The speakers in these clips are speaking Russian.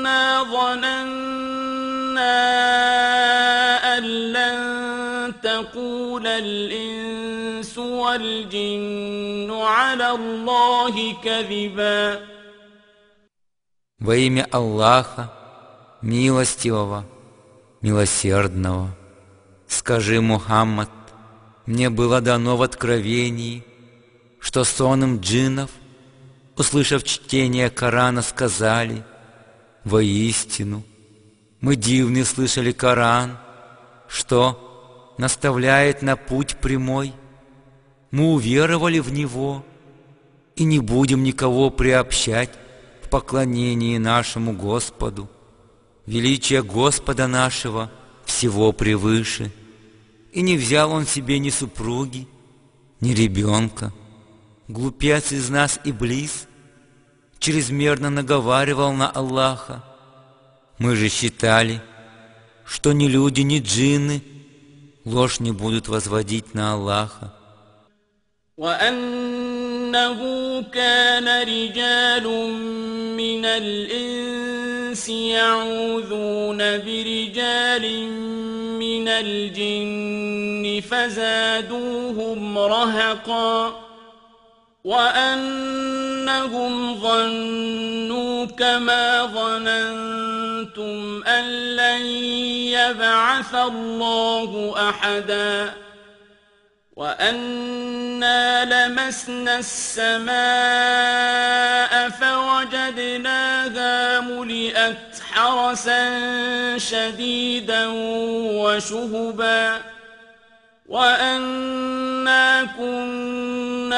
وأنا ظننا أن لن تقول الإنس والجن على الله كذبا Во имя Аллаха, милостивого, милосердного, скажи, Мухаммад, мне было дано в откровении, что сонным джиннов, услышав чтение Корана, сказали, воистину, мы дивны слышали Коран, что наставляет на путь прямой. Мы уверовали в него и не будем никого приобщать в поклонении нашему Господу. Величие Господа нашего всего превыше. И не взял он себе ни супруги, ни ребенка. Глупец из нас и близ чрезмерно наговаривал на Аллаха. Мы же считали, что ни люди, ни джинны ложь не будут возводить на Аллаха. وأنه كان رجال من الإنس يعوذون برجال من الجن فزادوهم رهقا وأنهم ظنوا كما ظننتم أن لن يبعث الله أحدا وأنا لمسنا السماء فوجدناها ملئت حرسا شديدا وشهبا وأنا كنا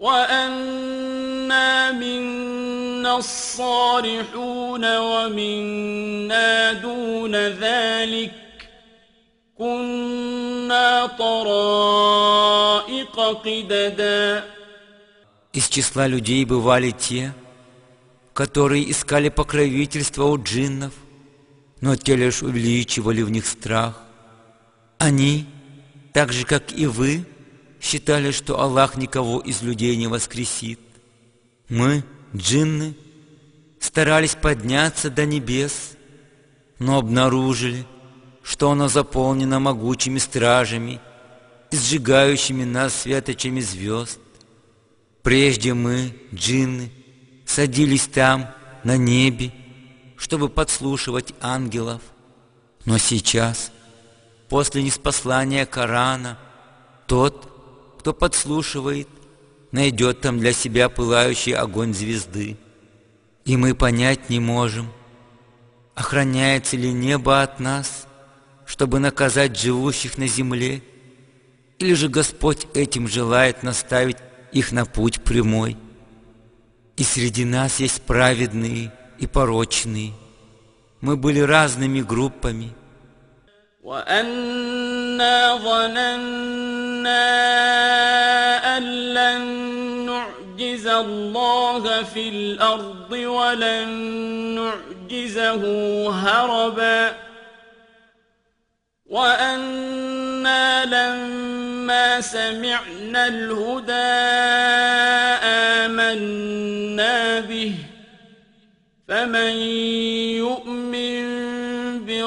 وأنا منا الصالحون ومنا دون ذلك كنا طرائق قددا Из числа людей бывали те, которые искали покровительства у джиннов, но те лишь увеличивали в них страх. Они, так же как и вы, считали, что Аллах никого из людей не воскресит. Мы, джинны, старались подняться до небес, но обнаружили, что оно заполнено могучими стражами сжигающими нас светочами звезд. Прежде мы, джинны, садились там, на небе, чтобы подслушивать ангелов. Но сейчас, после неспослания Корана, тот, кто подслушивает, найдет там для себя пылающий огонь звезды. И мы понять не можем, охраняется ли небо от нас, чтобы наказать живущих на земле, или же Господь этим желает наставить их на путь прямой. И среди нас есть праведные и порочные. Мы были разными группами. وأنا ظننا أن لن نعجز الله في الأرض ولن نعجز لنجزه هربا وأنا لما سمعنا الهدى آمنا به فمن يؤمن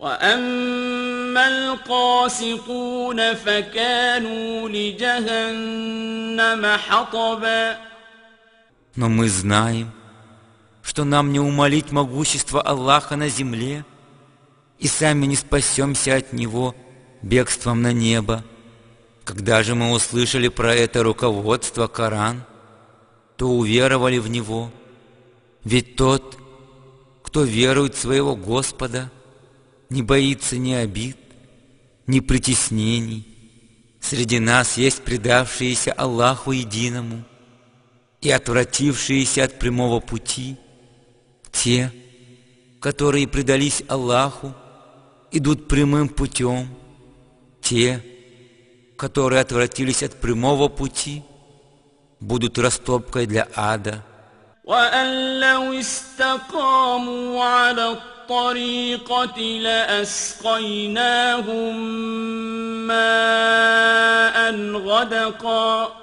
وأما القاسطون فكانوا لجهنم حطبا Но мы знаем, что нам не умолить могущество Аллаха на земле, и сами не спасемся от Него бегством на небо. Когда же мы услышали про это руководство Коран, то уверовали в него. Ведь тот, кто верует в своего Господа, не боится ни обид, ни притеснений. Среди нас есть предавшиеся Аллаху единому и отвратившиеся от прямого пути. Те, которые предались Аллаху, идут прямым путем. Те, которые отвратились от прямого пути, будут растопкой для ада. وأن لو استقاموا على الطريقة لأسقيناهم ماء غدقا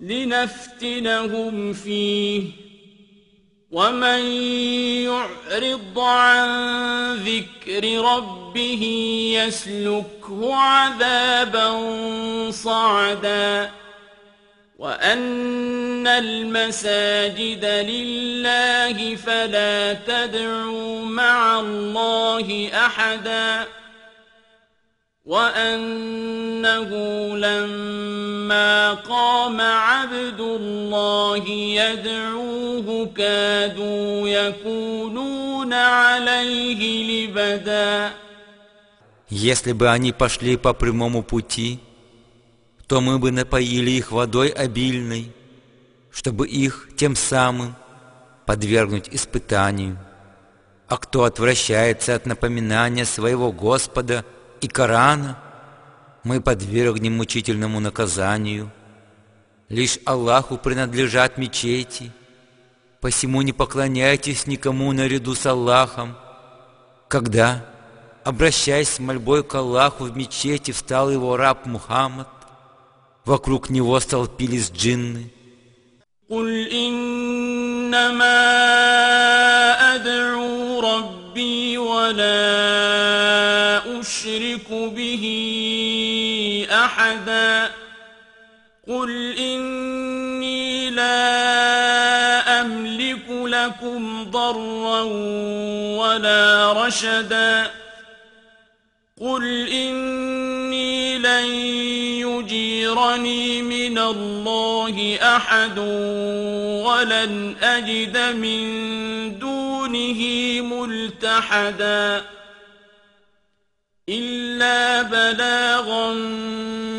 لنفتنهم فيه. ومن يعرض عن ذكر ربه يسلكه عذابا صعدا. وأن المساجد لله فلا تدعوا مع الله أحدا وأنه لما قام عبد الله يدعوه كادوا يكونون عليه لبدا Если бы они пошли по прямому пути, то мы бы напоили их водой обильной, чтобы их тем самым подвергнуть испытанию. А кто отвращается от напоминания своего Господа и Корана, мы подвергнем мучительному наказанию. Лишь Аллаху принадлежат мечети, посему не поклоняйтесь никому наряду с Аллахом. Когда, обращаясь с мольбой к Аллаху в мечети, встал его раб Мухаммад, Вокруг него столпились джинны. قل إنما أدعو ربي ولا أشرك به أحدا قل إني لا أملك لكم ضرا ولا رشدا قل إني لن يجيرني من الله أحد ولن أجد من دونه ملتحدا إلا بلاغا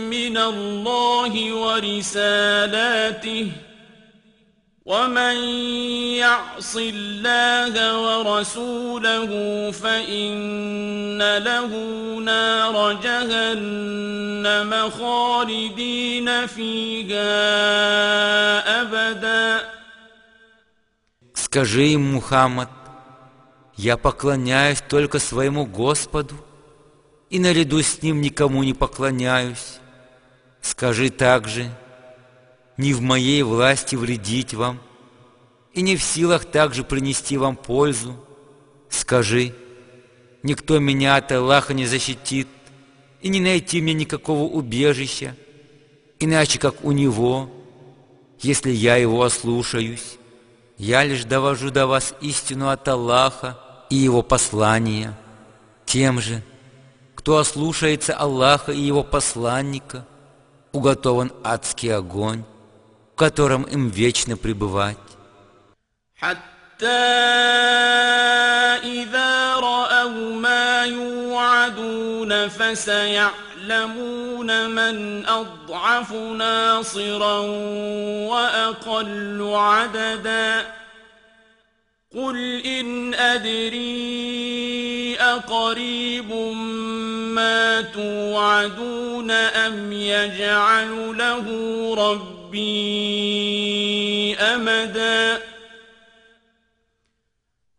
من الله ورسالاته ومن يعص الله ورسوله فإن له نار جهنم خالدين فيها أبدا Скажи им, Мухаммад, я поклоняюсь только своему Господу и наряду с Ним никому не поклоняюсь. Скажи также, не в моей власти вредить вам, и не в силах также принести вам пользу. Скажи, никто меня от Аллаха не защитит, и не найти мне никакого убежища, иначе как у Него, если я Его ослушаюсь. Я лишь довожу до вас истину от Аллаха и Его послания. Тем же, кто ослушается Аллаха и Его посланника, уготован адский огонь, в котором им вечно пребывать. حتى إذا رأوا ما يوعدون فسيعلمون يعلمون من أضعف ناصرا وأقل عددا قل إن أدري أقريب ما توعدون أم يجعل له ربي أمدا.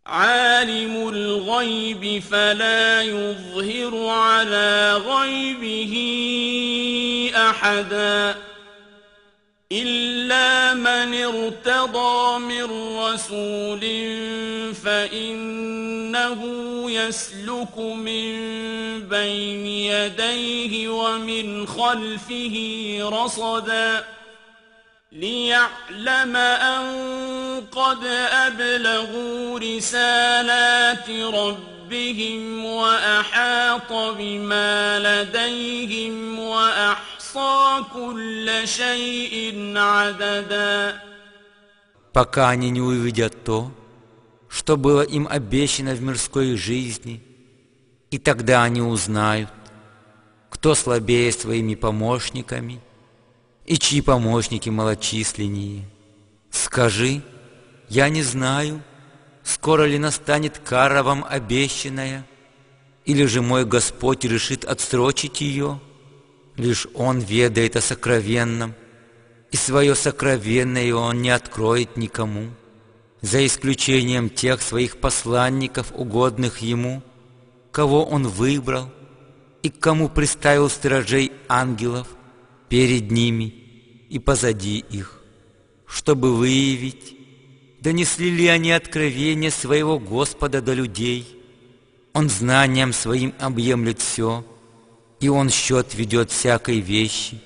عالم الغيب فلا يظهر على غيبه أحدا. إلا من ارتضى من رسول فإنه يسلك من بين يديه ومن خلفه رصدا. ليعلم أن قد أبلغوا رسالات ربهم وأحاط بما لديهم وأحصى كل شيء عددا пока они не увидят то, что было им обещано в мирской жизни, и тогда они узнают, кто слабее своими помощниками и чьи помощники малочисленнее. Скажи, я не знаю, скоро ли настанет кара вам обещанная, или же мой Господь решит отсрочить ее, лишь Он ведает о сокровенном, и свое сокровенное Он не откроет никому, за исключением тех своих посланников, угодных Ему, кого Он выбрал и к кому приставил стражей ангелов перед ними и позади их, чтобы выявить, донесли ли они откровение своего Господа до людей. Он знанием своим объемлет все, и Он счет ведет всякой вещи –